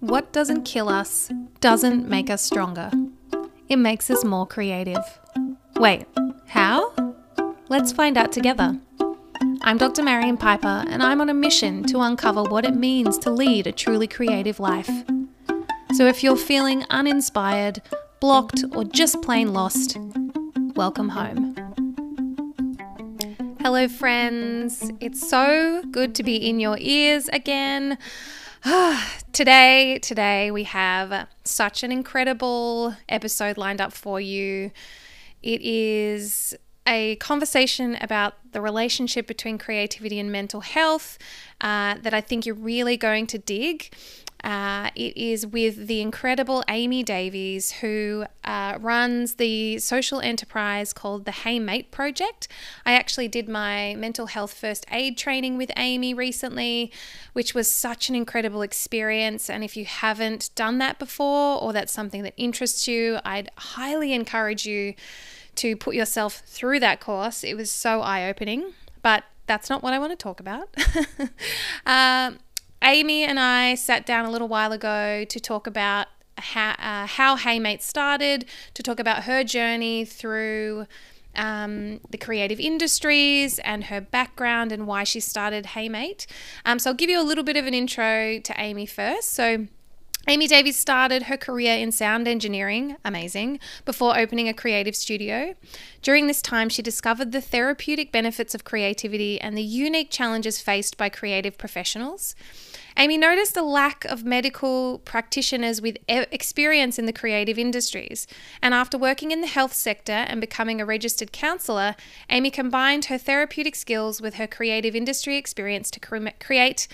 What doesn't kill us doesn't make us stronger. It makes us more creative. Wait, how? Let's find out together. I'm Dr. Marion Piper, and I'm on a mission to uncover what it means to lead a truly creative life. So if you're feeling uninspired, blocked, or just plain lost, welcome home. Hello, friends. It's so good to be in your ears again. today, today we have such an incredible episode lined up for you. It is a conversation about the relationship between creativity and mental health uh, that I think you're really going to dig. Uh, it is with the incredible Aimee Davies, who uh, runs the social enterprise called the Hey Mate Project. I actually did my mental health first aid training with Aimee recently, which was such an incredible experience. And if you haven't done that before, or that's something that interests you, I'd highly encourage you to put yourself through that course. It was so eye opening, but that's not what I want to talk about. um, Aimee and I sat down a little while ago to talk about how, uh, how Hey Mate started, to talk about her journey through um, the creative industries and her background and why she started Hey Mate. Um, so I'll give you a little bit of an intro to Aimee first. So Aimee Davies started her career in sound engineering, amazing, before opening a creative studio. During this time, she discovered the therapeutic benefits of creativity and the unique challenges faced by creative professionals. Aimee noticed a lack of medical practitioners with experience in the creative industries. And after working in the health sector and becoming a registered counsellor, Aimee combined her therapeutic skills with her creative industry experience to create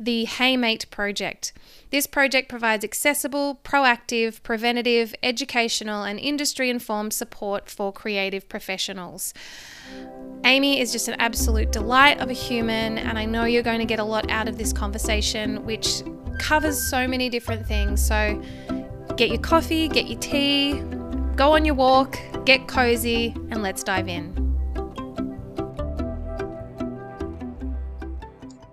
the Hey Mate project. This project provides accessible, proactive, preventative, educational, and industry informed support for creative professionals. Aimee is just an absolute delight of a human, and I know you're going to get a lot out of this conversation, which covers so many different things. So get your coffee, get your tea, go on your walk, get cozy, and let's dive in.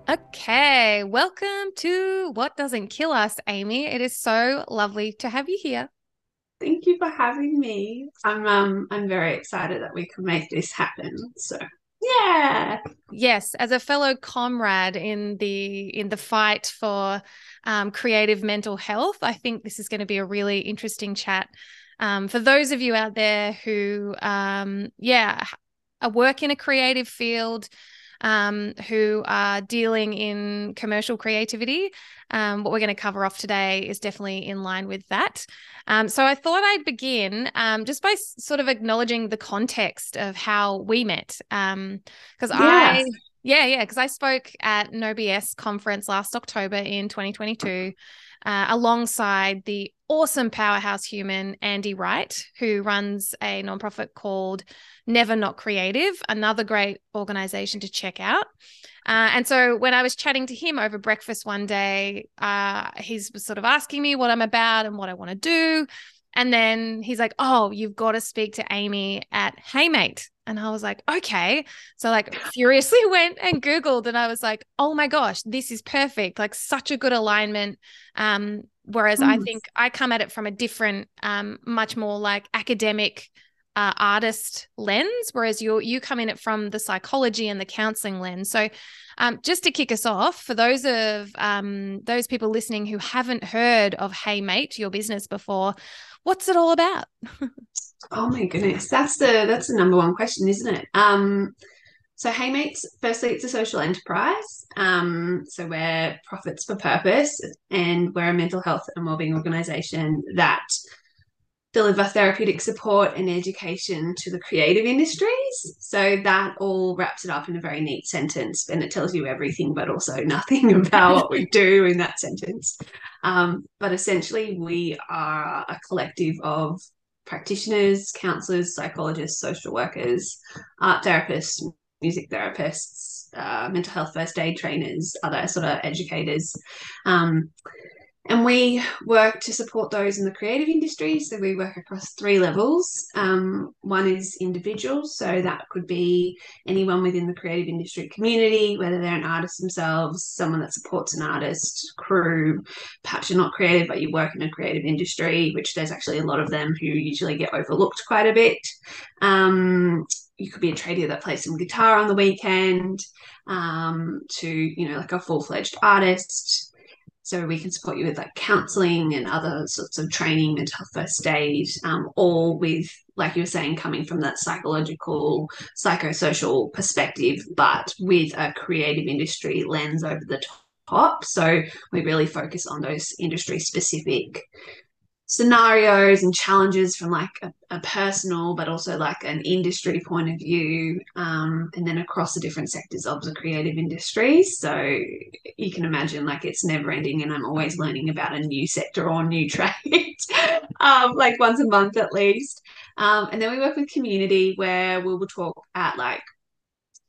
Okay, welcome to What Doesn't Kill Us, Aimee. It is so lovely to have you here. Thank you for having me. I'm um I'm very excited that we can make this happen. So yeah. Yes, as a fellow comrade in the in the fight for um, creative mental health, I think this is going to be a really interesting chat. Um, for those of you out there who, um, yeah, work in a creative field, um, who are dealing in commercial creativity. Um, what we're going to cover off today is definitely in line with that. Um, so I thought I'd begin um, just by sort of acknowledging the context of how we met. Because um. I, yeah, yeah, because I spoke at No BS conference last October in 2022 uh, alongside the awesome powerhouse human Andy Wright, who runs a nonprofit called Never Not Creative, another great organization to check out. Uh, and so when I was chatting to him over breakfast one day, uh, he's sort of asking me what I'm about and what I want to do. And then he's like, Oh, you've got to speak to Aimee at Hey Mate. And I was like, okay. So like furiously went and Googled and I was like, oh my gosh, this is perfect. Like such a good alignment. Um, whereas mm. I think I come at it from a different, um, much more like academic uh, artist lens, whereas you you come in it from the psychology and the counseling lens. So, um, just to kick us off, for those of um, those people listening who haven't heard of Hey Mate, your business before, what's it all about? Oh my goodness, that's the that's the number one question, isn't it? Um, so Hey Mate's, firstly, it's a social enterprise. Um, so we're profits for purpose, and we're a mental health and wellbeing organisation that deliver therapeutic support and education to the creative industries. So that all wraps it up in a very neat sentence, and it tells you everything, but also nothing about what we do in that sentence. Um, but essentially, we are a collective of practitioners, counselors, psychologists, social workers, art therapists, music therapists, uh, mental health first aid trainers, other sort of educators. Um, and we work to support those in the creative industry. So we work across three levels. Um, one is individuals. So that could be anyone within the creative industry community, whether they're an artist themselves, someone that supports an artist, crew. Perhaps you're not creative, but you work in a creative industry, which there's actually a lot of them who usually get overlooked quite a bit. Um, you could be a tradie that plays some guitar on the weekend um, to, you know, like a full fledged artist so we can support you with like counseling and other sorts of training, mental first aid, um, all with, like you were saying, coming from that psychological, psychosocial perspective, but with a creative industry lens over the top. So we really focus on those industry specific scenarios and challenges from like a, a, personal but also like an industry point of view um, and then across the different sectors of the creative industry. So you can imagine like it's never ending and i'm always learning about a new sector or new trade um, like once a month at least. Um, and then we work with community where we will talk at like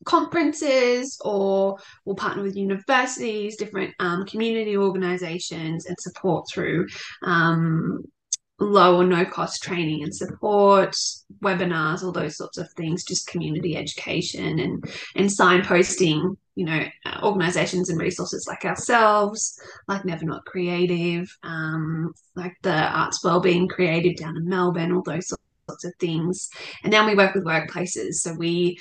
conferences or we'll partner with universities, different um, community organizations, and support through um, low or no cost training and support, webinars, all those sorts of things, just community education and, and signposting, you know, organizations and resources like ourselves, like Never Not Creative, um, like the Arts Wellbeing Creative down in Melbourne, all those sorts of things. And then we work with workplaces. So we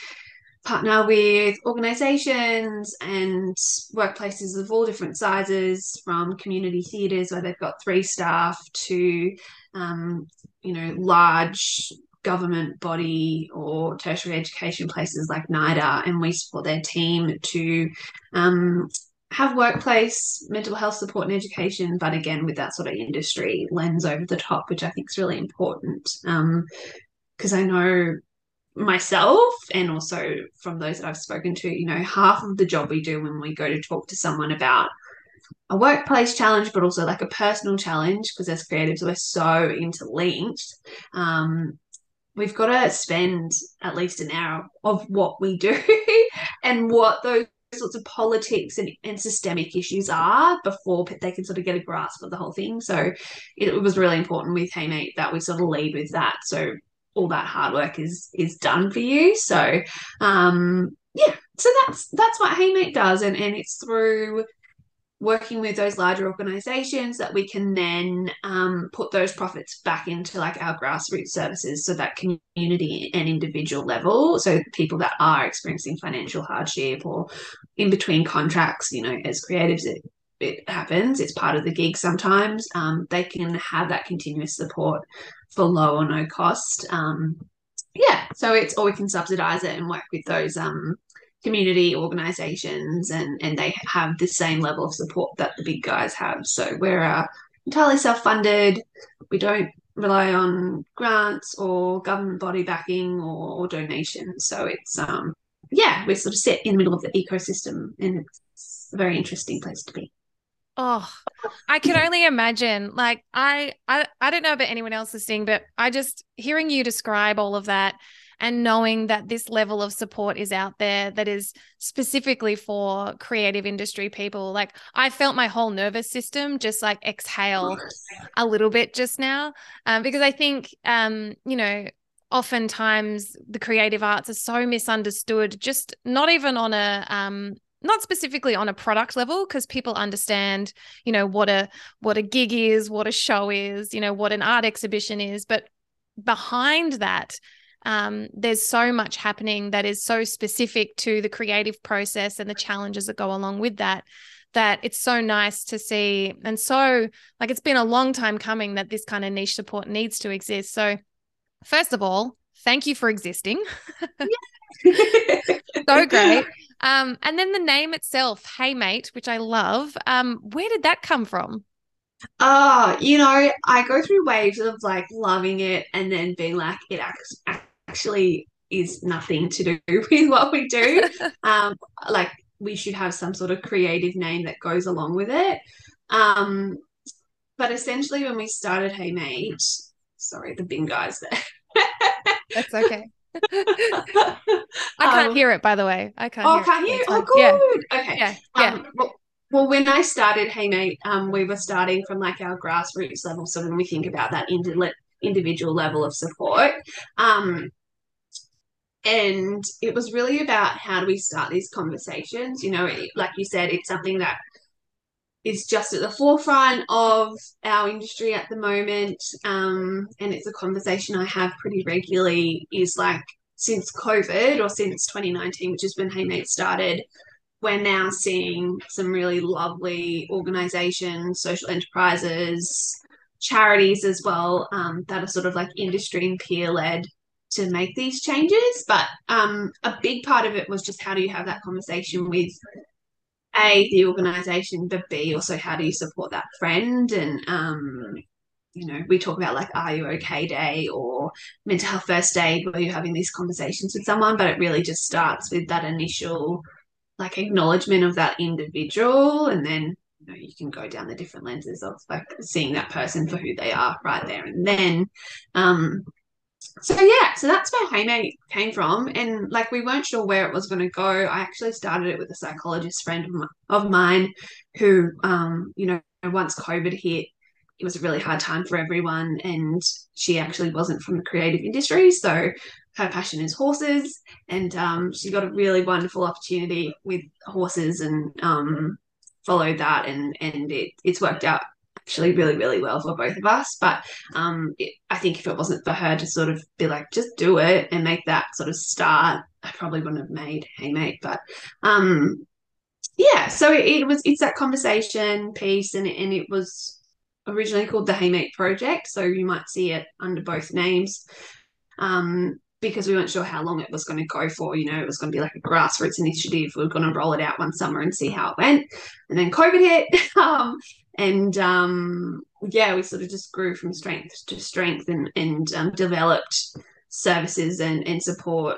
partner with organizations and workplaces of all different sizes from community theatres where they've got three staff to um, you know large government body or tertiary education places like NIDA and we support their team to um, have workplace mental health support and education, but again with that sort of industry lens over the top, which I think is really important. Because um, I know myself and also from those that I've spoken to, you know, half of the job we do when we go to talk to someone about a workplace challenge, but also like a personal challenge, because as creatives, we're so interlinked. Um, we've got to spend at least an hour of what we do and what those sorts of politics and, and systemic issues are before they can sort of get a grasp of the whole thing. So it was really important with Hey Mate that we sort of lead with that. So all that hard work is is done for you. So um yeah, so that's that's what Hey Mate does, and and it's through working with those larger organizations that we can then um, put those profits back into like our grassroots services. So that community and individual level. So people that are experiencing financial hardship or in between contracts you know as creatives it happens it's part of the gig sometimes um, they can have that continuous support for low or no cost. Um, yeah, so it's or we can subsidize it and work with those um, community organizations and and they have the same level of support that the big guys have. So we're uh, entirely self-funded. We don't rely on grants or government body backing or, or donations. So it's um yeah, we're sort of set in the middle of the ecosystem and it's a very interesting place to be. Oh, I can only imagine. Like I, I I don't know about anyone else listening, but I just hearing you describe all of that and knowing that this level of support is out there that is specifically for creative industry people. Like I felt my whole nervous system just like exhale a little bit just now, um, because I think um, you know oftentimes the creative arts are so misunderstood just not even on a um not specifically on a product level because people understand you know what a what a gig is what a show is you know what an art exhibition is but behind that um, there's so much happening that is so specific to the creative process and the challenges that go along with that that it's so nice to see. And so like it's been a long time coming that this kind of niche support needs to exist. So first of all thank you for existing. So great um, and then the name itself, Hey Mate, which I love. Um, where did that come from? Ah, you know, I go through waves of like loving it and then being like, it actually is nothing to do with what we do. um, like we should have some sort of creative name that goes along with it. Um, but essentially, when we started Hey Mate, sorry, the bin guys there. That's okay. I can't um, hear it, by the way. I can't. Oh, hear can't hear. Oh, good. Yeah. Okay. Yeah. Yeah. Um, well, well, when I started Hey Mate, um, we were starting from like our grassroots level. So when we think about that indi- individual level of support, um, and it was really about how do we start these conversations. You know, like you said, it's something that is just at the forefront of our industry at the moment, um, and it's a conversation I have pretty regularly. Is like since COVID or since 2019, which is when Hey Mate started we're now seeing some really lovely organizations, social enterprises, charities as well, um, that are sort of like industry and peer led to make these changes. But um, a big part of it was just how do you have that conversation with A, the organization, but B, also how do you support that friend? And, um, you know, we talk about like, are you okay day or mental health first aid where you're having these conversations with someone, but it really just starts with that initial like acknowledgement of that individual. And then you know you can go down the different lenses of like seeing that person for who they are right there and then. Um so yeah so that's where Hey Mate came from and like we weren't sure where it was going to go. I actually started it with a psychologist friend of, my, of mine who um you know once covid hit it was a really hard time for everyone and she actually wasn't from the creative industry so her passion is horses, and um, she got a really wonderful opportunity with horses and um, followed that, and and it, it's worked out actually really really well for both of us. But um, it, I think if it wasn't for her to sort of be like, just do it and make that sort of start, I probably wouldn't have made Hey Mate. But um, yeah, so it, it was it's that conversation piece, and and it was originally called the Hey Mate Project, so you might see it under both names. Um, because we weren't sure how long it was going to go for. You know, it was going to be like a grassroots initiative. We were going to roll it out one summer and see how it went. And then COVID hit. um, and um, yeah, we sort of just grew from strength to strength and, and um, developed services and, and support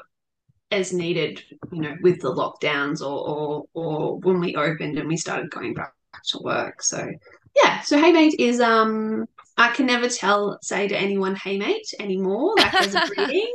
as needed, you know, with the lockdowns or, or, or when we opened and we started going back to work. So yeah, so Hey Mate is um I can never tell say to anyone Hey Mate anymore, like as a greeting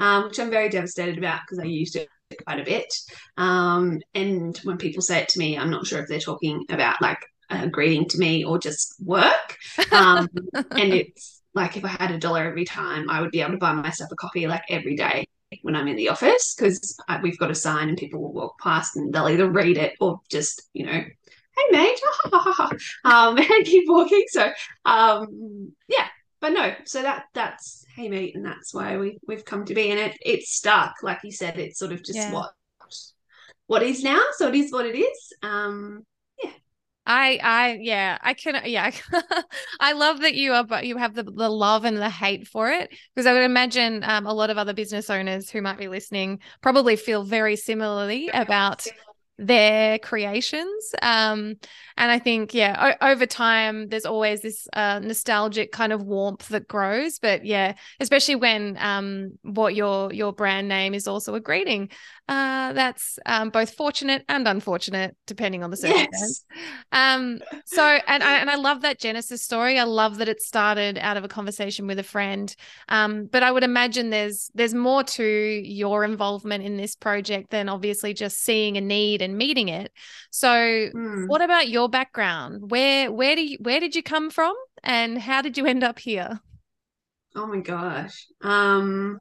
um, which I'm very devastated about because I used it quite a bit. Um, and when people say it to me, I'm not sure if they're talking about like a greeting to me or just work. Um, and it's like if I had a dollar every time, I would be able to buy myself a coffee like every day when I'm in the office because we've got a sign and people will walk past and they'll either read it or just, you know, hey mate, um, and keep walking. So, um, yeah, but no, so that that's hey mate, and that's why we we've come to be, and it it's stuck, like you said, it's sort of just yeah. what what is now, so it is what it is. Um. I I yeah I can yeah I love that you are but you have the, the love and the hate for it because I would imagine um, a lot of other business owners who might be listening probably feel very similarly about their creations. Um, and I think, yeah, o- over time, there's always this uh, nostalgic kind of warmth that grows. But yeah, especially when um, what your your brand name is also a greeting uh, that's um, both fortunate and unfortunate, depending on the circumstance. Yes. Um, so, and I, and I love that Genesis story. I love that it started out of a conversation with a friend. Um, but I would imagine there's there's more to your involvement in this project than obviously just seeing a need and meeting it. So, mm. what about your background? Where where do you, where did you come from, and how did you end up here? Oh my gosh. Um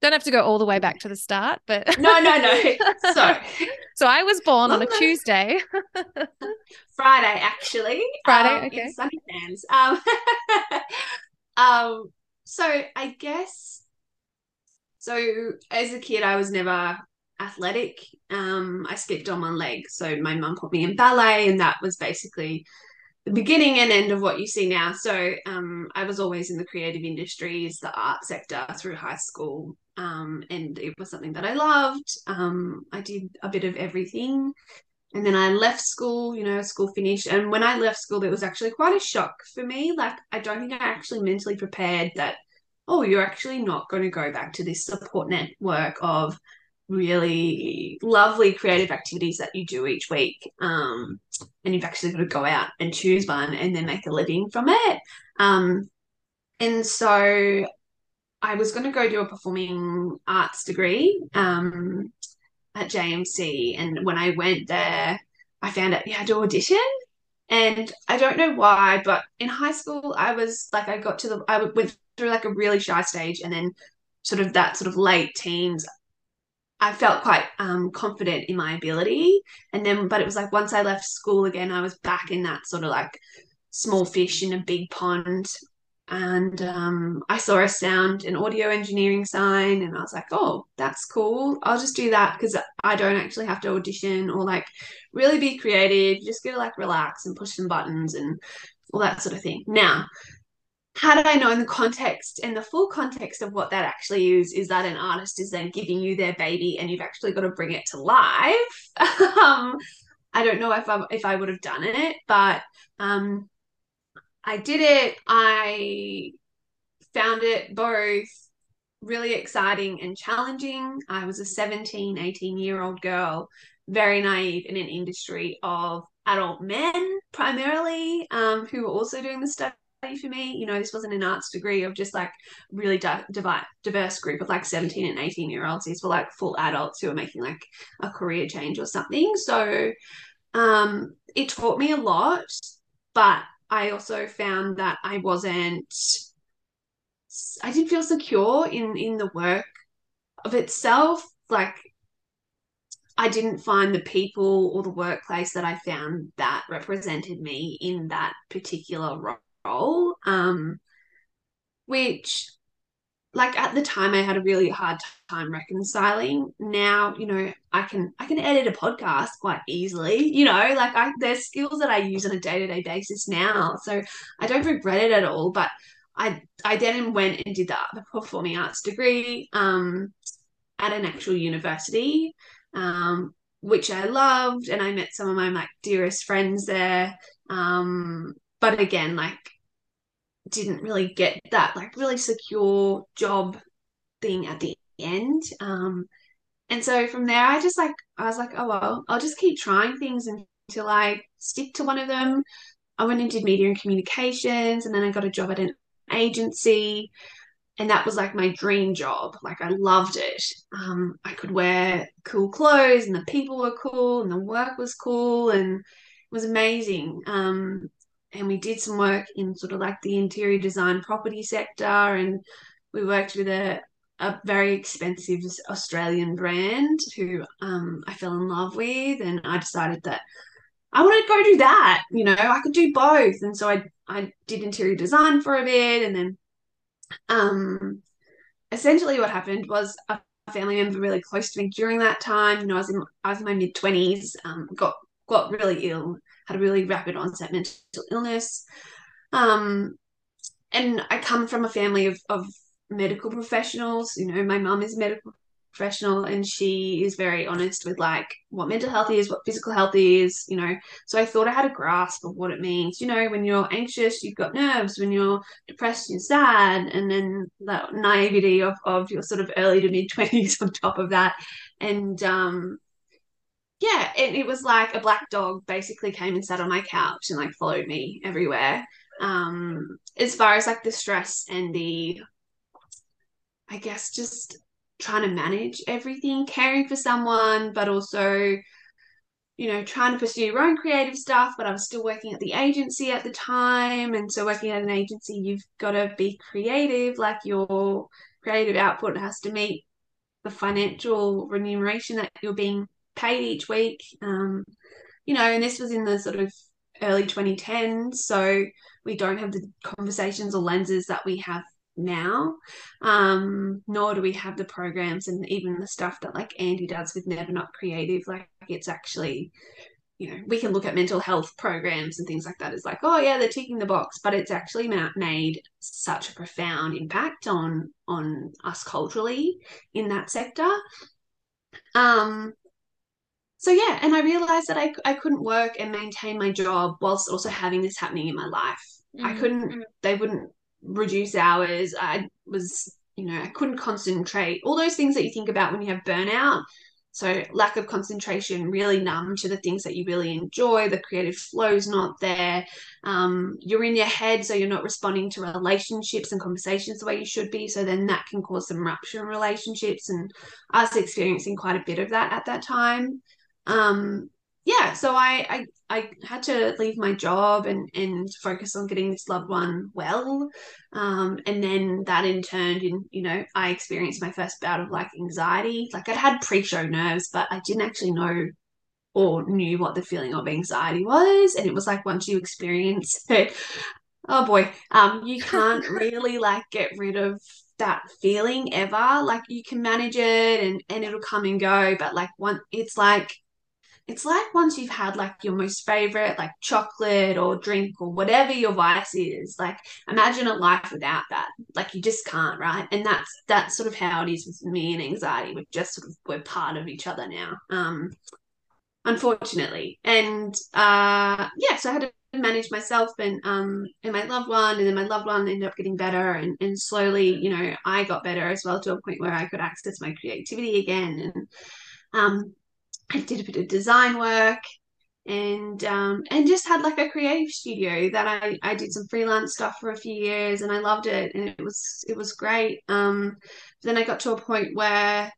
don't have to go all the way back to the start, but no, no, no. So, so I was born on a Tuesday, Friday, actually. Friday, um, okay. In Sunny Sands. Um, um, so I guess, so as a kid, I was never athletic. Um, I skipped on one leg, so my mum put me in ballet, and that was basically the beginning and end of what you see now. So um, I was always in the creative industries, the art sector through high school, um, and it was something that I loved. Um, I did a bit of everything. And then I left school, you know, school finished. And when I left school, it was actually quite a shock for me. Like, I don't think I actually mentally prepared that, oh, you're actually not going to go back to this support network of really lovely creative activities that you do each week. Um, and you've actually got to go out and choose one and then make a living from it. Um, and so I was going to go do a performing arts degree um, at JMC. And when I went there, I found out you had to audition. And I don't know why, but in high school, I was like, I got to the, I went through like a really shy stage. And then sort of that sort of late teens, I felt quite um, confident in my ability. And then, but it was like once I left school again, I was back in that sort of like small fish in a big pond and um, I saw a sound and audio engineering sign, and I was like, "Oh, that's cool. I'll just do that because I don't actually have to audition or like really be creative. just go like relax and push some buttons and all that sort of thing." Now, did I know in the context and the full context of what that actually is? Is that an artist is then giving you their baby, and you've actually got to bring it to life? um, I don't know if I if I would have done it, but um, I did it. I found it both really exciting and challenging. I was a 17, 18 year old girl, very naive in an industry of adult men primarily, um, who were also doing the study for me. You know, this wasn't an arts degree of just like really di- diverse group of like 17 and 18 year olds. These were like full adults who were making like a career change or something. So um, it taught me a lot, but I also found that I wasn't I didn't feel secure in in the work of itself like I didn't find the people or the workplace that I found that represented me in that particular role um which like at the time I had a really hard time reconciling. Now, you know, I can I can edit a podcast quite easily. You know, like I there's skills that I use on a day-to-day basis now. So I don't regret it at all. But I I then went and did the, the performing arts degree um at an actual university. Um, which I loved, and I met some of my like dearest friends there. Um, but again, like didn't really get that like really secure job thing at the end. Um, and so from there, I just like, I was like, oh, well, I'll just keep trying things until I stick to one of them. I went and did media and communications, and then I got a job at an agency. And that was like my dream job. Like, I loved it. Um, I could wear cool clothes, and the people were cool, and the work was cool, and it was amazing. Um, and we did some work in sort of like the interior design property sector and we worked with a, a very expensive Australian brand who um, I fell in love with and I decided that I want to go do that you know I could do both. And so I I did interior design for a bit and then um essentially what happened was a family member really close to me during that time you know I was in I was in my mid 20s um, got got really ill had a really rapid onset mental illness. Um, and I come from a family of, of medical professionals. You know, my mum is a medical professional and she is very honest with like what mental health is, what physical health is, you know. So I thought I had a grasp of what it means. You know, when you're anxious, you've got nerves. When you're depressed, you're sad. And then that naivety of, of your sort of early to mid 20s on top of that. And um, yeah, it, it was like a black dog basically came and sat on my couch and like followed me everywhere. Um, as far as like the stress and the, I guess, just trying to manage everything, caring for someone, but also, you know, trying to pursue your own creative stuff. But I was still working at the agency at the time. And so, working at an agency, you've got to be creative, like your creative output has to meet the financial remuneration that you're being paid each week. Um, you know, and this was in the sort of early 2010s, so we don't have the conversations or lenses that we have now, um, nor do we have the programs and even the stuff that like Andy does with Never Not Creative. Like it's actually, you know, we can look at mental health programs and things like that as like, oh yeah, they're ticking the box, but it's actually made such a profound impact on on us culturally in that sector. Um, so yeah and i realized that I, I couldn't work and maintain my job whilst also having this happening in my life. Mm-hmm. i couldn't mm-hmm. they wouldn't reduce hours. I was you know i couldn't concentrate. All those things that you think about when you have burnout. So lack of concentration really numb to the things that you really enjoy. The creative flow's not there. Um, you're in your head so you're not responding to relationships and conversations the way you should be. So then that can cause some rupture in relationships. And us experiencing quite a bit of that at that time um, yeah, so I, I I had to leave my job and and focus on getting this loved one well, um, and then that in turn, in you know, I experienced my first bout of like anxiety. Like I'd had pre-show nerves, but I didn't actually know or knew what the feeling of anxiety was, and it was like once you experience it, oh boy, um, you can't really like get rid of that feeling ever. Like you can manage it and and it'll come and go, but like one, it's like it's like once you've had like your most favorite like chocolate or drink or whatever your vice is like imagine a life without that. Like you just can't right? And that's that's sort of how it is with me and anxiety. We're just sort of we're part of each other now um unfortunately. And uh yeah so i had to manage myself and um and my loved one and then my loved one ended up getting better and and slowly you know i got better as well to a point where i could access my creativity again and um I did a bit of design work and um, and just had like a creative studio that I, I did some freelance stuff for a few years and I loved it and it was it was great. Um, then I got to a point where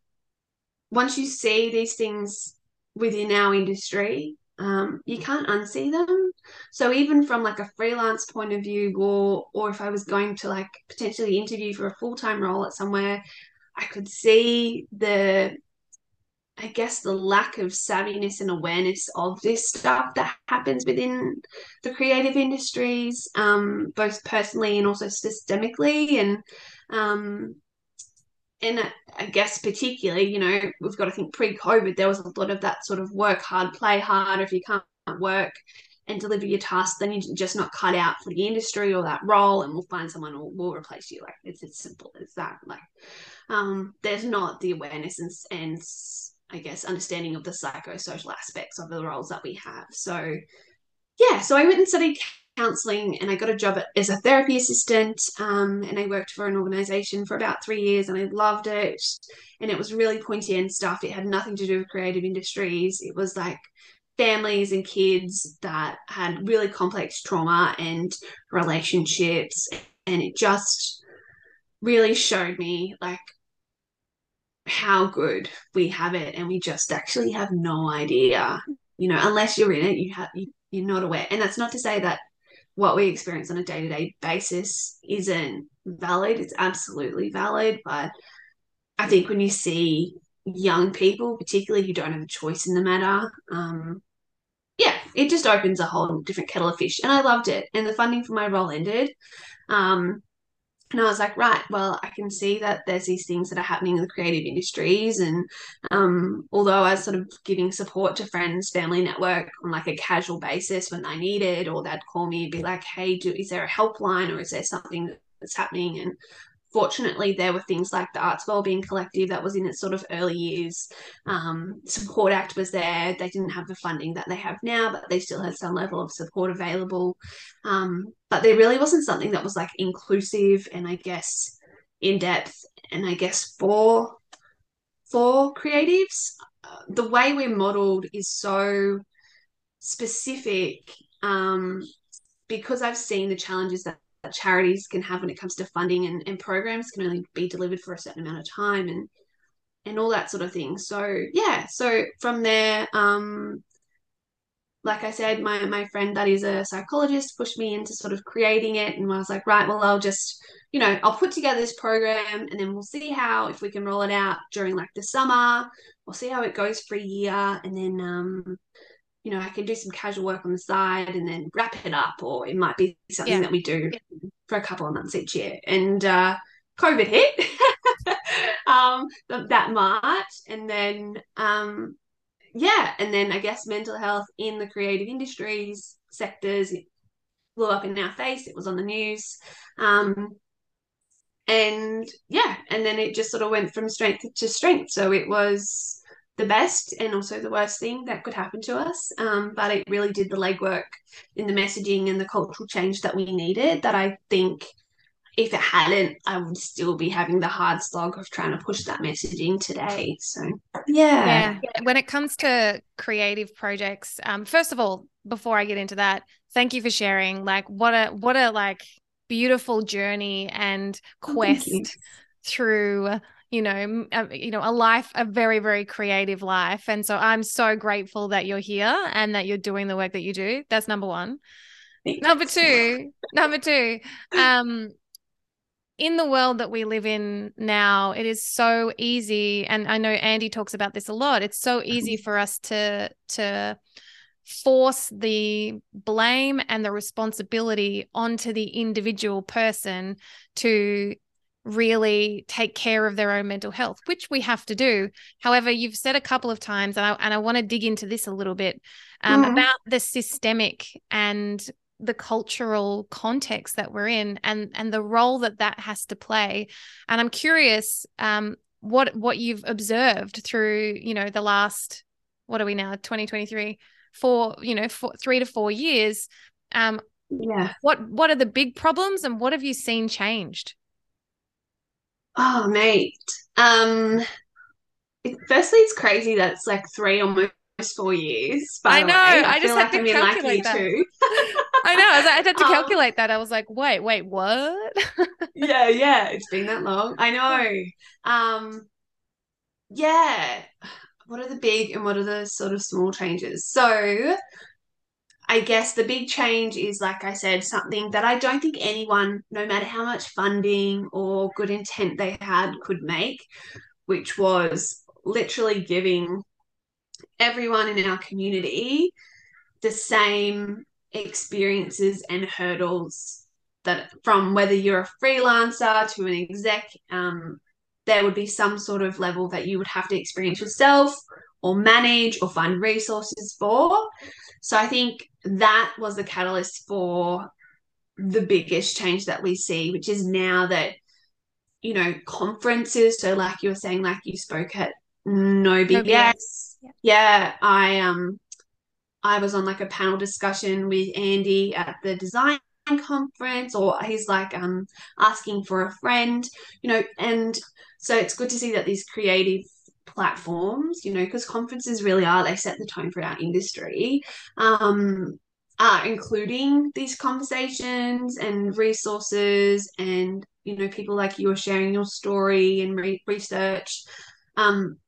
once you see these things within our industry, um, you can't unsee them. So even from like a freelance point of view, or or if I was going to like potentially interview for a full time role at somewhere, I could see the I guess the lack of savviness and awareness of this stuff that happens within the creative industries, um, both personally and also systemically, and um, and I guess particularly, you know, we've got to think pre-COVID, there was a lot of that sort of work hard, play hard. If you can't work and deliver your task, then you're just not cut out for the industry or that role, and we'll find someone or we'll replace you. Like it's as simple as that. Like um, there's not the awareness and, and I guess, understanding of the psychosocial aspects of the roles that we have. So, yeah, so I went and studied counseling and I got a job as a therapy assistant. Um, and I worked for an organization for about three years and I loved it. And it was really pointy end stuff. It had nothing to do with creative industries. It was like families and kids that had really complex trauma and relationships. And it just really showed me like how good we have it and we just actually have no idea you know unless you're in it you have you, you're not aware. And that's not to say that what we experience on a day-to-day basis isn't valid. It's absolutely valid but i think when you see young people particularly who don't have a choice in the matter um yeah it just opens a whole different kettle of fish. And i loved it. And the funding for my role ended. Um and I was like, right, well, I can see that there's these things that are happening in the creative industries. And um, although I was sort of giving support to friends, family network on like a casual basis when they needed, or they'd call me and be like, hey, do, is there a helpline or is there something that's happening? And fortunately, there were things like the Arts Wellbeing Collective that was in its sort of early years. Um, support Act was there. They didn't have the funding that they have now, but they still had some level of support available. Um, but there really wasn't something that was like inclusive and I guess in depth and I guess for for creatives. Uh, the way we're modeled is so specific um, because I've seen the challenges that charities can have when it comes to funding and, and programs can only be delivered for a certain amount of time and and all that sort of thing. So yeah, so from there, um, like I said, my my friend that is a psychologist pushed me into sort of creating it, and I was like, right, well, I'll just, you know, I'll put together this program, and then we'll see how if we can roll it out during like the summer. We'll see how it goes for a year, and then um, you know, I can do some casual work on the side and then wrap it up, or it might be something yeah. that we do yeah. for a couple of months each year. And uh, COVID hit um, that March, and then um, yeah, and then I guess mental health in the creative industries sectors blew up in our face. It was on the news. Um, and yeah, and then it just sort of went from strength to strength. So it was the best and also the worst thing that could happen to us. Um, but it really did the legwork in the messaging and the cultural change that we needed. That I think if it hadn't, I would still be having the hard slog of trying to push that messaging today. So, yeah. Yeah. When it comes to creative projects, um, first of all, before I get into that, thank you for sharing. Like, what a what a like beautiful journey and oh, quest through you know, a, um, you know, a life, a very, very creative life. And so I'm so grateful that you're here and that you're doing the work that you do. That's number one. Thanks. Number two, number two, um, in the world that we live in now, it is so easy, and I know Andy talks about this a lot. It's so easy mm-hmm. for us to to force the blame and the responsibility onto the individual person to really take care of their own mental health, which we have to do. However, you've said a couple of times, and I, and I want to dig into this a little bit um, mm. about the systemic and the cultural context that we're in and and the role that that has to play and i'm curious um, what what you've observed through you know the last what are we now 2023 for you know for 3 to 4 years um yeah what what are the big problems and what have you seen changed oh mate um it, firstly it's crazy that it's like 3 almost four years. I know. I, I, just had like to I'm calculate that. I know. I, I had to um, calculate um, that. I was like, wait, wait, what? yeah, yeah. It's been that long. I know. Um, yeah. What are the big and what are the sort of small changes? So, I guess the big change is, like I said, something that I don't think anyone, no matter how much funding or good intent they had, could make, which was literally giving everyone in our community the same experiences and hurdles that from whether you're a freelancer to an exec um, there would be some sort of level that you would have to experience yourself or manage or find resources for so i think that was the catalyst for the biggest change that we see which is now that you know conferences so like you were saying like you spoke at no BS. Yeah. yeah, I um I was on like a panel discussion with Andy at the design conference or he's like um asking for a friend, you know, and so it's good to see that these creative platforms, you know, because conferences really are they set the tone for our industry. Um are including these conversations and resources and you know people like you are sharing your story and re- research um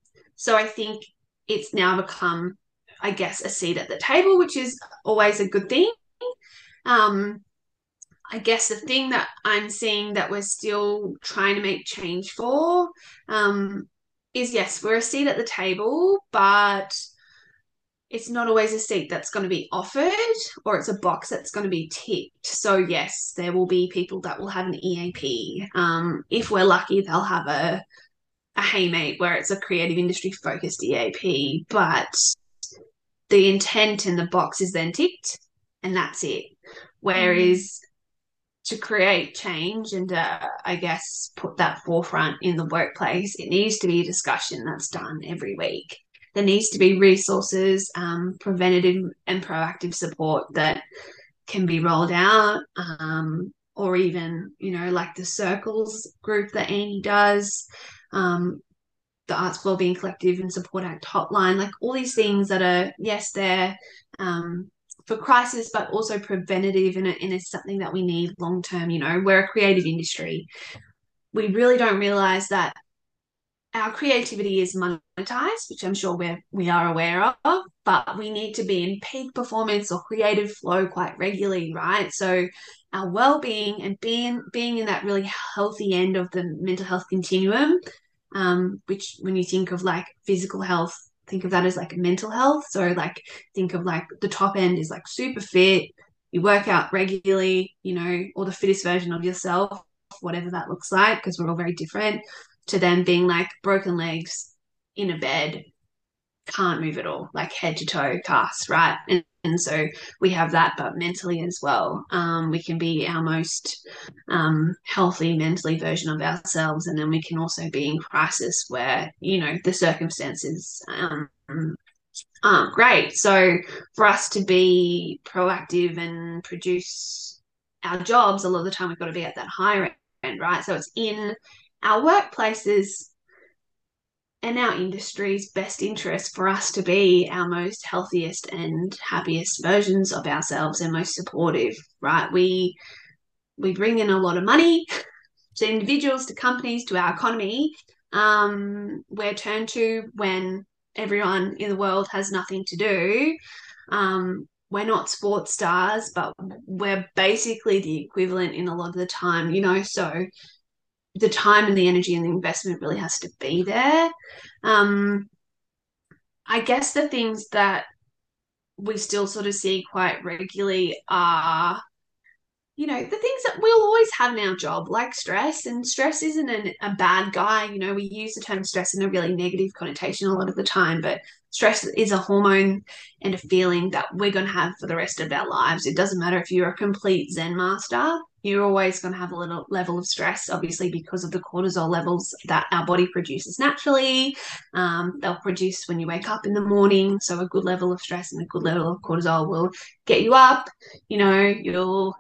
so I think it's now become, I guess, a seat at the table, which is always a good thing. Um, I guess the thing that I'm seeing that we're still trying to make change for um, is yes, we're a seat at the table, but it's not always a seat that's going to be offered or it's a box that's going to be ticked. So, yes, there will be people that will have an EAP. Um, if we're lucky, they'll have a a Hey Mate where it's a creative industry focused EAP, but the intent in the box is then ticked and that's it. Whereas mm. To create change and uh, I guess put that forefront in the workplace, it needs to be a discussion that's done every week. There needs to be resources, um, preventative and proactive support that can be rolled out. Um, or even, you know, like the circles group that Annie does, um, the Arts Wellbeing Collective and Support Act hotline, like all these things that are, yes, they're um, for crisis, but also preventative and, and it's something that we need long term. You know, we're a creative industry. We really don't realize that our creativity is monetized, which I'm sure we're we are aware of, but we need to be in peak performance or creative flow quite regularly, right? So our well-being and being being in that really healthy end of the mental health continuum um, which when you think of like physical health think of that as like mental health. So like think of like the top end is like super fit you work out regularly you know or the fittest version of yourself whatever that looks like because we're all very different to then being like broken legs in a bed can't move at all like head to toe cast right? And and so we have that but mentally as well. Um, we can be our most um, healthy mentally version of ourselves. And then we can also be in crisis where you know the circumstances um, aren't great. So for us to be proactive and produce our jobs a lot of the time we've got to be at that higher end right? So it's in our workplaces and our industry's best interest for us to be our most healthiest and happiest versions of ourselves and most supportive right we we bring in a lot of money to individuals to companies to our economy um, we're turned to when everyone in the world has nothing to do. Um, we're not sports stars, but we're basically the equivalent in a lot of the time, you know. So the time and the energy and the investment really has to be there. Um, I guess the things that we still sort of see quite regularly are you know, the things that we'll always have in our job, like stress, and stress isn't an, a bad guy. You know, we use the term stress in a really negative connotation a lot of the time, but stress is a hormone and a feeling that we're going to have for the rest of our lives. It doesn't matter if you're a complete Zen master, you're always going to have a little level of stress, obviously, because of the cortisol levels that our body produces naturally. Um, they'll produce when you wake up in the morning. So, a good level of stress and a good level of cortisol will get you up. You know, you'll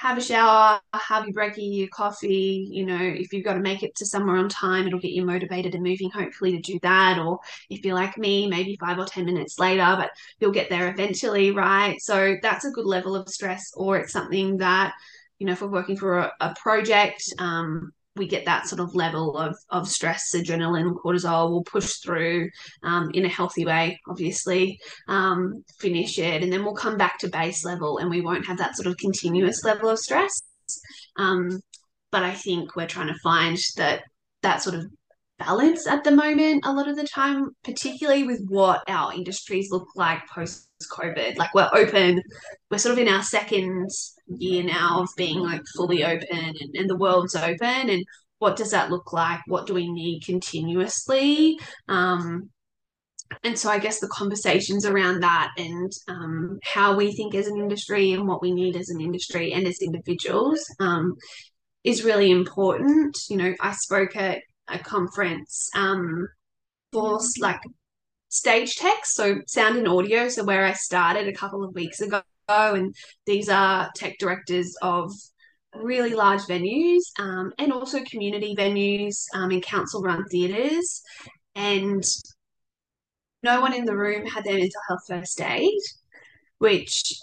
have a shower, have your brekkie, your coffee. You know, if you've got to make it to somewhere on time, it'll get you motivated and moving, hopefully, to do that. Or if you're like me, maybe five or 10 minutes later, but you'll get there eventually, right? So that's a good level of stress. Or it's something that, you know, if we're working for a, a project, um, we get that sort of level of, of stress, adrenaline, cortisol, we'll push through um, in a healthy way, obviously, um, finish it, and then we'll come back to base level and we won't have that sort of continuous level of stress. Um, but I think we're trying to find that that sort of balance at the moment a lot of the time, particularly with what our industries look like post COVID. Like we're open, we're sort of in our second year now of being like fully open and, and the world's open. And what does that look like? What do we need continuously? Um, and so I guess the conversations around that and um, how we think as an industry and what we need as an industry and as individuals um, is really important. You know, I spoke at a conference um, for like stage tech, so sound and audio. So where I started a couple of weeks ago, and these are tech directors of really large venues um, and also community venues um, and council run theatres. And no one in the room had their mental health first aid, which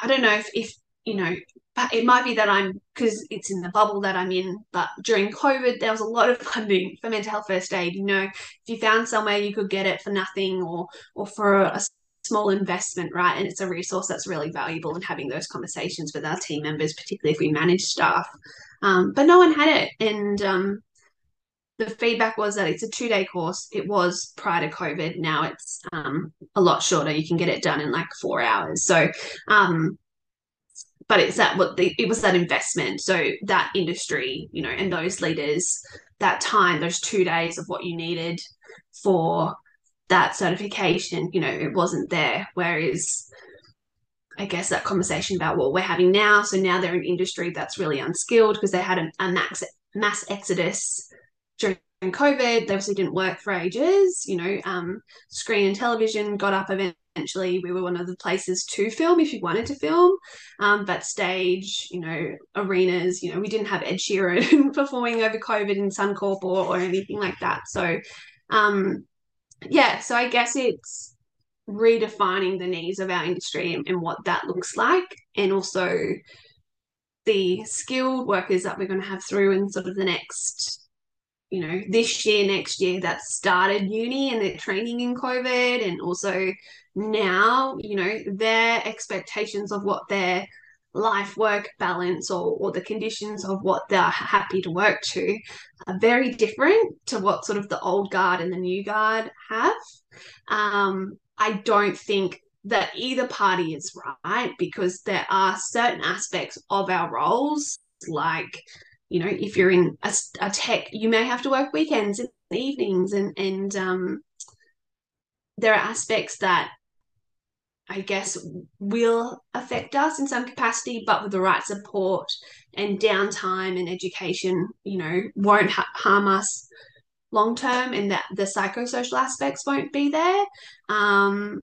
I don't know if, if you know, but it might be that I'm because it's in the bubble that I'm in. But during COVID, there was a lot of funding for mental health first aid. You know, if you found somewhere you could get it for nothing or or for a small investment, right? And it's a resource that's really valuable. in having those conversations with our team members, particularly if we manage staff, um, but no one had it. And um, the feedback was that it's a two day course. It was prior to COVID. Now it's um, a lot shorter. You can get it done in like four hours. So um, but it's that what the, it was that investment so that industry you know and those leaders that time those two days of what you needed for that certification you know it wasn't there. Whereas i guess that conversation about what we're having now so now they're an industry that's really unskilled because they had a, a max mass exodus during covid. They obviously didn't work for ages you know um, screen and television got up eventually. we were one of the places to film if you wanted to film um, but stage you know arenas you know we didn't have ed sheeran performing over covid in suncorp or, or anything like that. So um, yeah so i guess it's redefining the needs of our industry and, and what that looks like and also the skilled workers that we're going to have through in sort of the next you know, this year, next year that started uni and they're training in COVID, and also now, you know, their expectations of what their life work balance or, or the conditions of what they're happy to work to are very different to what sort of the old guard and the new guard have. Um, I don't think that either party is right because there are certain aspects of our roles, like you know, if you're in a, a, tech, you may have to work weekends and evenings, and and um, there are aspects that I guess will affect us in some capacity, but with the right support and downtime and education, you know, won't ha- harm us long term, and that the psychosocial aspects won't be there. Um,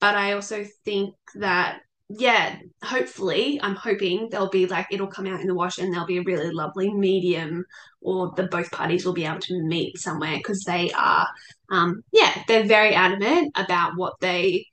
but I also think that yeah, hopefully, I'm hoping there'll be like it'll come out in the wash and there'll be a really lovely medium, or the both parties will be able to meet somewhere because they are, um, yeah, they're very adamant about what they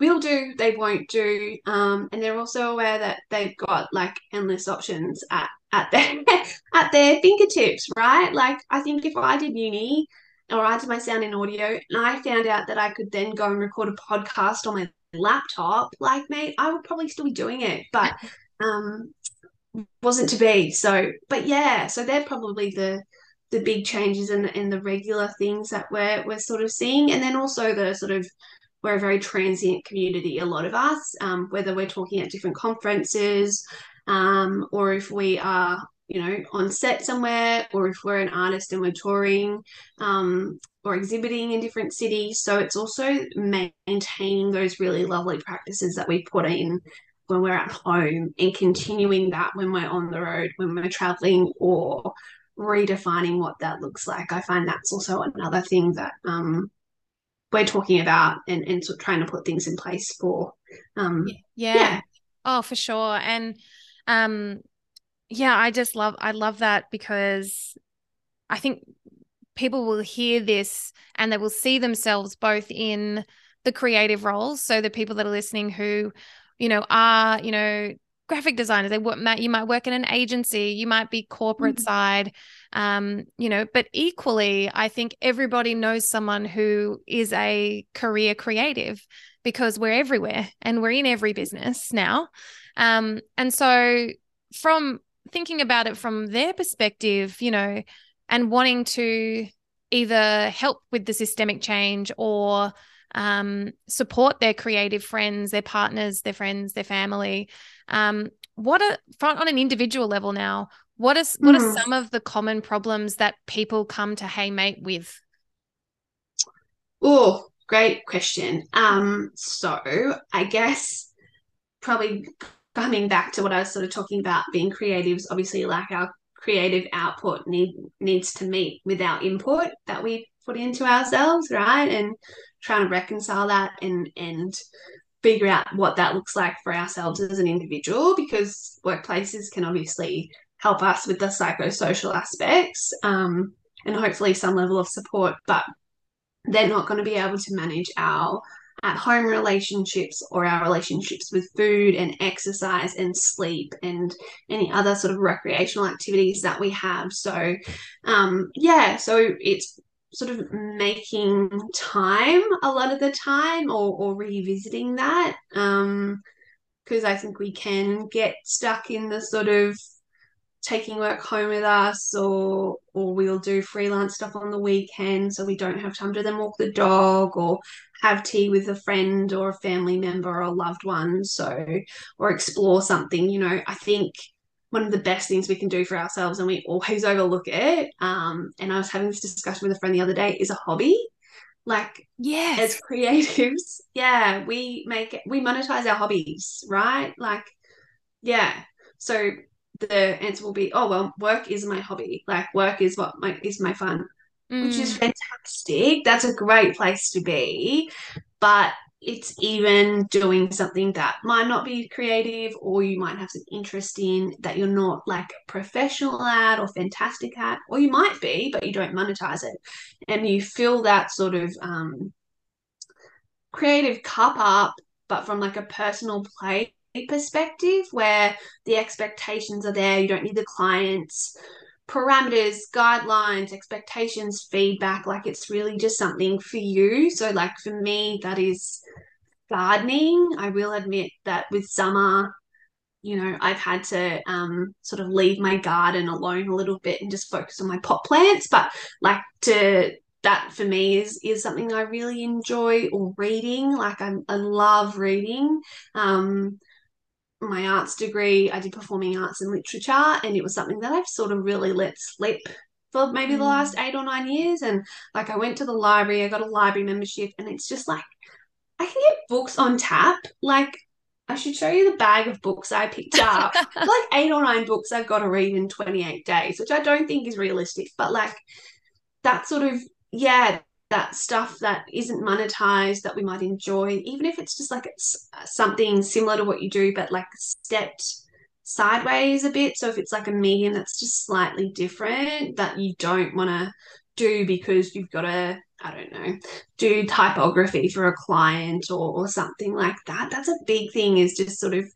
will do, they won't do, um, and they're also aware that they've got like endless options at at their at their fingertips, right? Like I think if I did uni or I did my sound in audio and I found out that I could then go and record a podcast on my laptop, like mate, I would probably still be doing it. But um wasn't to be. So but yeah, so they're probably the the big changes and the, and the regular things that we're we're sort of seeing. And then also the sort of we're a very transient community, a lot of us, um, whether we're talking at different conferences um, or if we are, you know, on set somewhere, or if we're an artist and we're touring um, or exhibiting in different cities. So it's also maintaining those really lovely practices that we put in when we're at home and continuing that when we're on the road, when we're traveling, or redefining what that looks like. I find that's also another thing that um, we're talking about and, and sort of trying to put things in place for. Um, yeah. yeah. Oh, for sure. And um, yeah, I just love, I love that because I think people will hear this and they will see themselves both in the creative roles. So the people that are listening who, you know, are, you know, graphic designers they work you might work in an agency you might be corporate mm-hmm. side um you know but equally i think everybody knows someone who is a career creative because we're everywhere and we're in every business now um and so from thinking about it from their perspective you know and wanting to either help with the systemic change or um, support their creative friends, their partners, their friends, their family. Um, what are front on an individual level now? What is what mm. are some of the common problems that people come to Hey Mate with? Oh, great question. Um, so I guess probably coming back to what I was sort of talking about, being creatives, obviously like our creative output need needs to meet with our input that we put into ourselves, right? And trying to reconcile that and and figure out what that looks like for ourselves as an individual because workplaces can obviously help us with the psychosocial aspects um, and hopefully some level of support but they're not going to be able to manage our at home relationships or our relationships with food and exercise and sleep and any other sort of recreational activities that we have. So um yeah so it's sort of making time a lot of the time or, or revisiting that um because I think we can get stuck in the sort of taking work home with us or or we'll do freelance stuff on the weekend so we don't have time to then walk the dog or have tea with a friend or a family member or loved one so or explore something you know. I think one of the best things we can do for ourselves and we always overlook it. Um, and i was having this discussion with a friend the other day is a hobby. Like yeah, as creatives yeah we make we monetize our hobbies right? Like yeah. So the answer will be oh well work is my hobby. Like work is what my is my fun mm. which is mm. fantastic. That's a great place to be. But it's even doing something that might not be creative or you might have some interest in that you're not like professional at or fantastic at or you might be but you don't monetize it. And you fill that sort of um, creative cup up but from like a personal play perspective where the expectations are there you don't need the clients parameters, guidelines, expectations, feedback. Like it's really just something for you. So, like for me, that is gardening. I will admit that with summer, you know, I've had to um, sort of leave my garden alone a little bit and just focus on my pot plants. But like to that for me is is something I really enjoy or reading. Like I, I love reading. Um, my arts degree, I did performing arts and literature, and it was something that I've sort of really let slip for maybe mm. the last eight or nine years. And like I went to the library, I got a library membership, and it's just like I can get books on tap. Like I should show you the bag of books I picked up. like eight or nine books I've got to read in 28 days, which I don't think is realistic, but like that sort of yeah, that stuff that isn't monetized that we might enjoy, even if it's just like it's something similar to what you do, but like stepped sideways a bit. So if it's like a medium that's just slightly different that you don't want to do because you've got to, I don't know, do typography for a client or, or something like that. That's a big thing is just sort of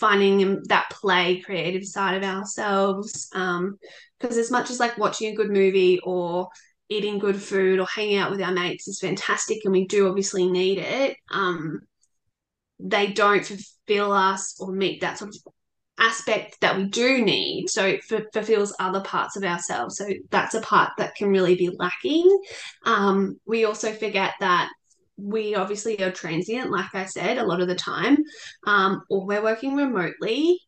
finding that play creative side of ourselves um because as much as like watching a good movie or eating good food or hanging out with our mates is fantastic and we do obviously need it. Um they don't fulfill us or meet that sort of aspect that we do need so it f- fulfills other parts of ourselves. So that's a part that can really be lacking. Um we also forget that we obviously are transient, like I said, a lot of the time, um, or we're working remotely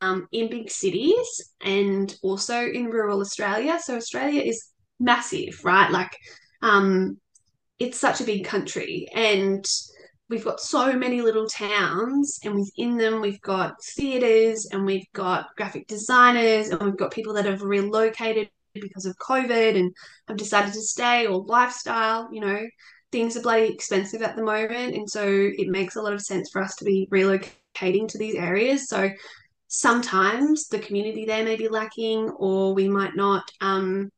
um, in big cities and also in rural Australia. So Australia is massive, right? Like, um, it's such a big country, and we've got so many little towns, and within them we've got theatres, and we've got graphic designers, and we've got people that have relocated because of COVID and have decided to stay or lifestyle, you know things are bloody expensive at the moment. And so it makes a lot of sense for us to be relocating to these areas. So sometimes the community there may be lacking, or we might not um,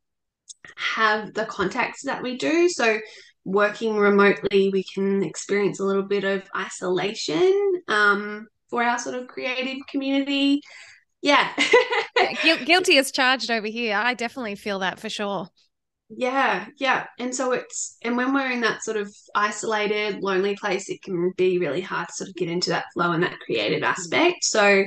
have the contacts that we do. So working remotely, we can experience a little bit of isolation um, for our sort of creative community. Yeah. Guilty as charged over here. I definitely feel that for sure. Yeah, yeah. And so it's, and when we're in that sort of isolated, lonely place, it can be really hard to sort of get into that flow and that creative aspect. So,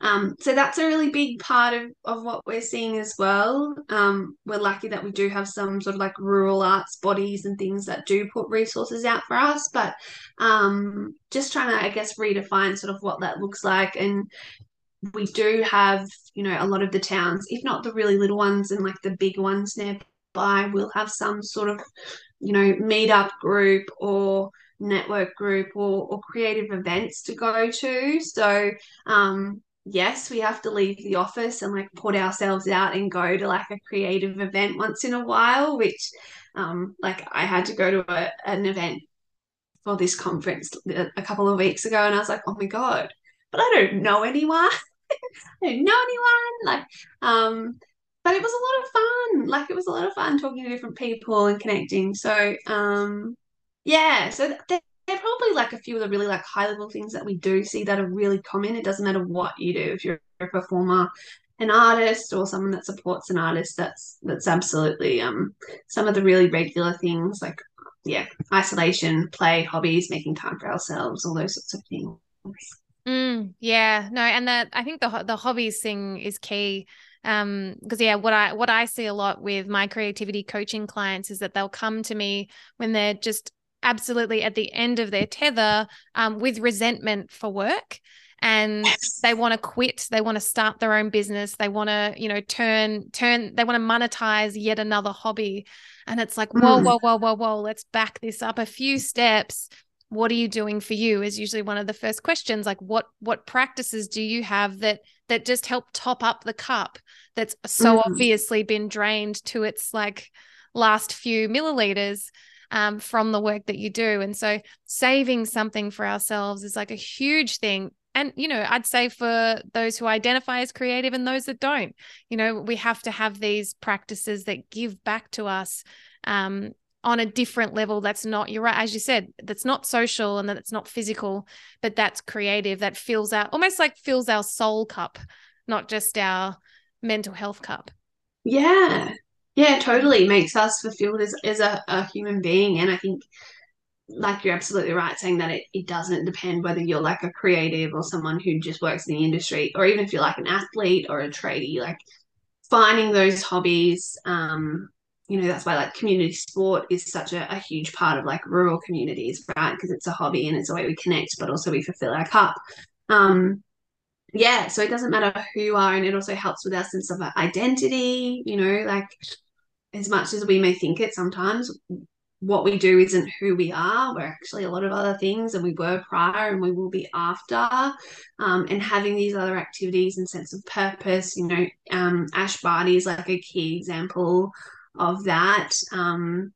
um, so that's a really big part of, of what we're seeing as well. Um, we're lucky that we do have some sort of like rural arts bodies and things that do put resources out for us, but um, just trying to, I guess, redefine sort of what that looks like. And we do have, you know, a lot of the towns, if not the really little ones and like the big ones nearby by we'll have some sort of you know meetup group or network group or, or creative events to go to. So um yes we have to leave the office and like put ourselves out and go to like a creative event once in a while which um like i had to go to a, an event for this conference a couple of weeks ago and i was like oh my god but i don't know anyone. I don't know anyone like um but it was a lot of fun. Like it was a lot of fun talking to different people and connecting. So um, yeah, so they're, they're probably like a few of the really like high level things that we do see that are really common. It doesn't matter what you do if you're a performer, an artist, or someone that supports an artist. That's that's absolutely um some of the really regular things like yeah, isolation, play, hobbies, making time for ourselves, all those sorts of things. Mm, yeah, no, and that I think the the hobbies thing is key um because yeah what i what i see a lot with my creativity coaching clients is that they'll come to me when they're just absolutely at the end of their tether um, with resentment for work and yes. they want to quit they want to start their own business they want to you know turn turn they want to monetize yet another hobby and it's like whoa mm. whoa whoa whoa whoa let's back this up a few steps what are you doing for you is usually one of the first questions like what what practices do you have that that just help top up the cup that's so mm. obviously been drained to its like last few milliliters um, from the work that you do and so saving something for ourselves is like a huge thing and you know i'd say for those who identify as creative and those that don't you know we have to have these practices that give back to us um, on a different level that's not you're right as you said that's not social and that's not physical but that's creative that fills out almost like fills our soul cup not just our mental health cup. Yeah. Yeah totally. Makes us fulfilled as, as a, a human being and i think like you're absolutely right saying that it, it doesn't depend whether you're like a creative or someone who just works in the industry or even if you're like an athlete or a tradie like finding those hobbies um you know that's why like community sport is such a, a huge part of like rural communities right? Because it's a hobby and it's a way we connect but also we fulfill our cup. Um yeah so it doesn't matter who you are and it also helps with our sense of identity you know? Like as much as we may think it sometimes what we do isn't who we are. We're actually a lot of other things and we were prior and we will be after. Um, and having these other activities and sense of purpose you know um, ash barty is like a key example of that. Um,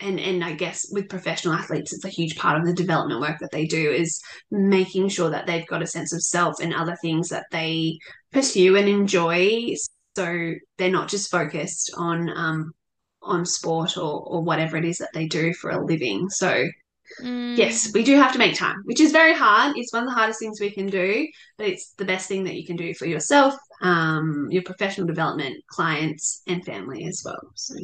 and and I guess with professional athletes, it's a huge part of the development work that they do is making sure that they've got a sense of self and other things that they pursue and enjoy. So they're not just focused on um, on sport or or whatever it is that they do for a living. So mm. yes, we do have to make time, which is very hard. It's one of the hardest things we can do, but it's the best thing that you can do for yourself, um, your professional development, clients, and family as well. So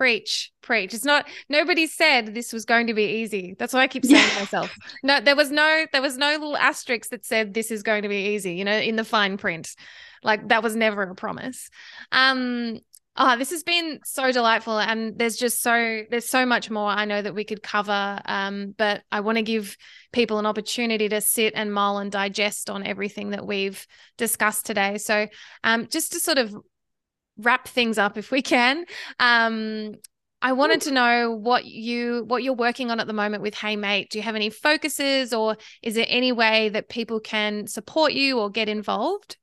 Preach, preach. It's not nobody said this was going to be easy. That's what I keep saying yeah. to myself. No, there was no there was no little asterisk that said this is going to be easy, you know, in the fine print. Like that was never a promise. Um oh, this has been so delightful and there's just so there's so much more I know that we could cover um but I want to give people an opportunity to sit and mull and digest on everything that we've discussed today. So um just to sort of wrap things up if we can. Um, I wanted to know what you what you're working on at the moment with Hey Mate. Do you have any focuses, or is there any way that people can support you or get involved?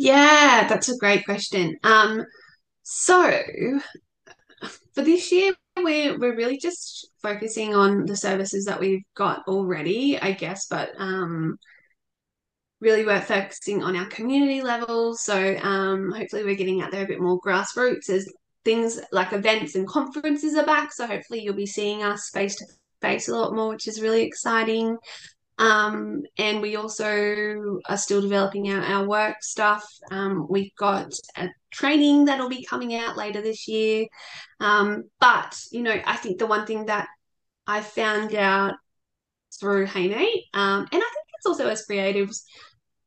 Yeah, that's a great question. Um, so for this year, we're we're really just focusing on the services that we've got already, I guess. But um, really we're focusing on our community level. So um, hopefully we're getting out there a bit more grassroots as things like events and conferences are back. So hopefully you'll be seeing us face to face a lot more, which is really exciting. Um, and we also are still developing our, our work stuff. Um, we've got a training that'll be coming out later this year. Um, but, you know, I think the one thing that I found out through Hey Mate, um, and I think it's also as creatives,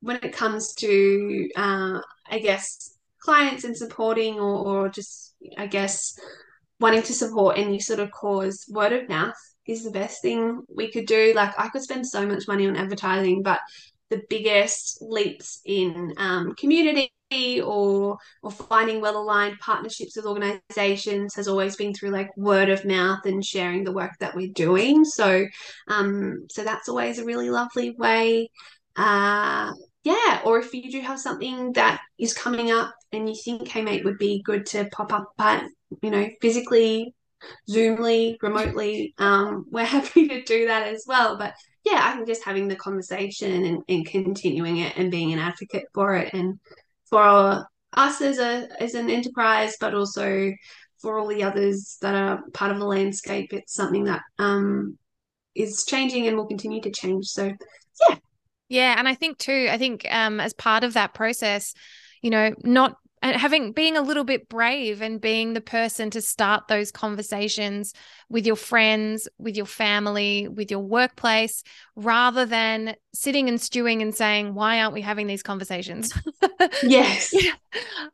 when it comes to, uh, I guess, clients and supporting or, or just, I guess, wanting to support any sort of cause, word of mouth is the best thing we could do. Like, I could spend so much money on advertising, but the biggest leaps in um, community or or finding well aligned partnerships with organizations has always been through like word of mouth and sharing the work that we're doing so um so that's always a really lovely way uh yeah, or if you do have something that is coming up and you think, hey mate, would be good to pop up, but you know, physically, Zoomly, remotely, um, we're happy to do that as well. But yeah, I think just having the conversation and, and continuing it and being an advocate for it and for us as a as an enterprise, but also for all the others that are part of the landscape, it's something that um, is changing and will continue to change. So yeah, yeah, and I think too, I think um, as part of that process, you know, not having being a little bit brave and being the person to start those conversations with your friends, with your family, with your workplace, rather than sitting and stewing and saying, "Why aren't we having these conversations?" yes,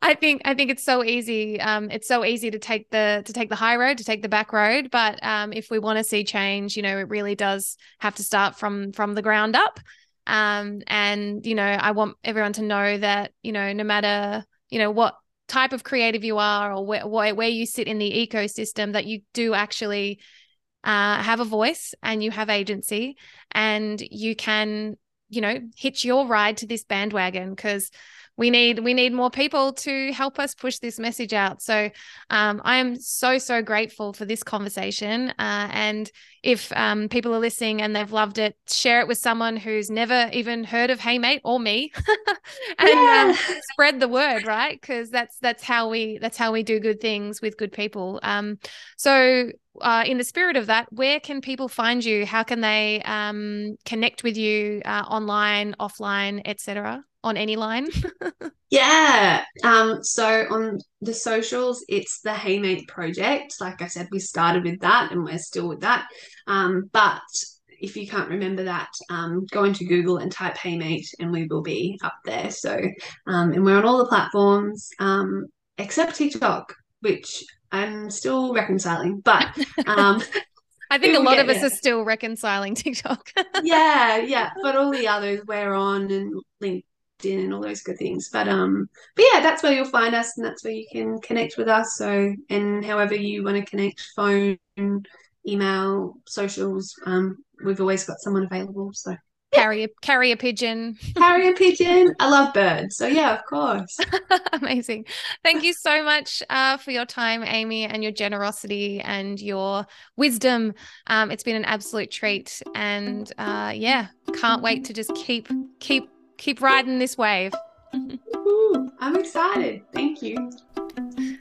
I think I think it's so easy. Um, it's so easy to take the to take the high road, to take the back road. But um, if we want to see change, you know, it really does have to start from from the ground up. Um, and, you know, I want everyone to know that, you know, no matter, you know, what type of creative you are or where, where you sit in the ecosystem, that you do actually uh, have a voice and you have agency and you can, you know, hitch your ride to this bandwagon because we need we need more people to help us push this message out. So um, I am so so grateful for this conversation. Uh, and if um, people are listening and they've loved it, share it with someone who's never even heard of Hey Mate or me, and yeah. um, spread the word, right? Because that's that's how we that's how we do good things with good people. Um, so uh, in the spirit of that, where can people find you? How can they um, connect with you uh, online, offline, etc on any line? yeah. Um, so on the socials, it's the Hey Mate project. Like I said, we started with that and we're still with that. Um, but if you can't remember that, um, go into Google and type Hey Mate and we will be up there. So, um, and we're on all the platforms um, except TikTok, which I'm still reconciling. But um, I think a lot of us are still reconciling TikTok. yeah, yeah. But all the others we're on and link LinkedIn and all those good things. But um, but yeah, that's where you'll find us, and that's where you can connect with us. So, and however you want to connect, phone, email, socials, um, we've always got someone available. So carrier carrier pigeon. Carrier pigeon. I love birds. So yeah of course. Amazing. Thank you so much uh, for your time Aimee and your generosity and your wisdom. Um, it's been an absolute treat and uh, yeah can't wait to just keep keep keep riding this wave. I'm excited. Thank you.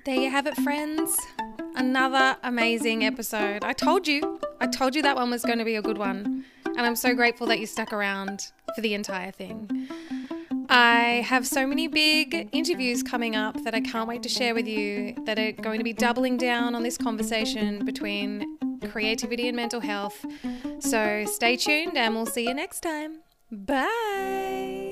There you have it, friends. Another amazing episode. I told you. I told you that one was going to be a good one. And I'm so grateful that you stuck around for the entire thing. I have so many big interviews coming up that I can't wait to share with you that are going to be doubling down on this conversation between creativity and mental health. So stay tuned and we'll see you next time. Bye.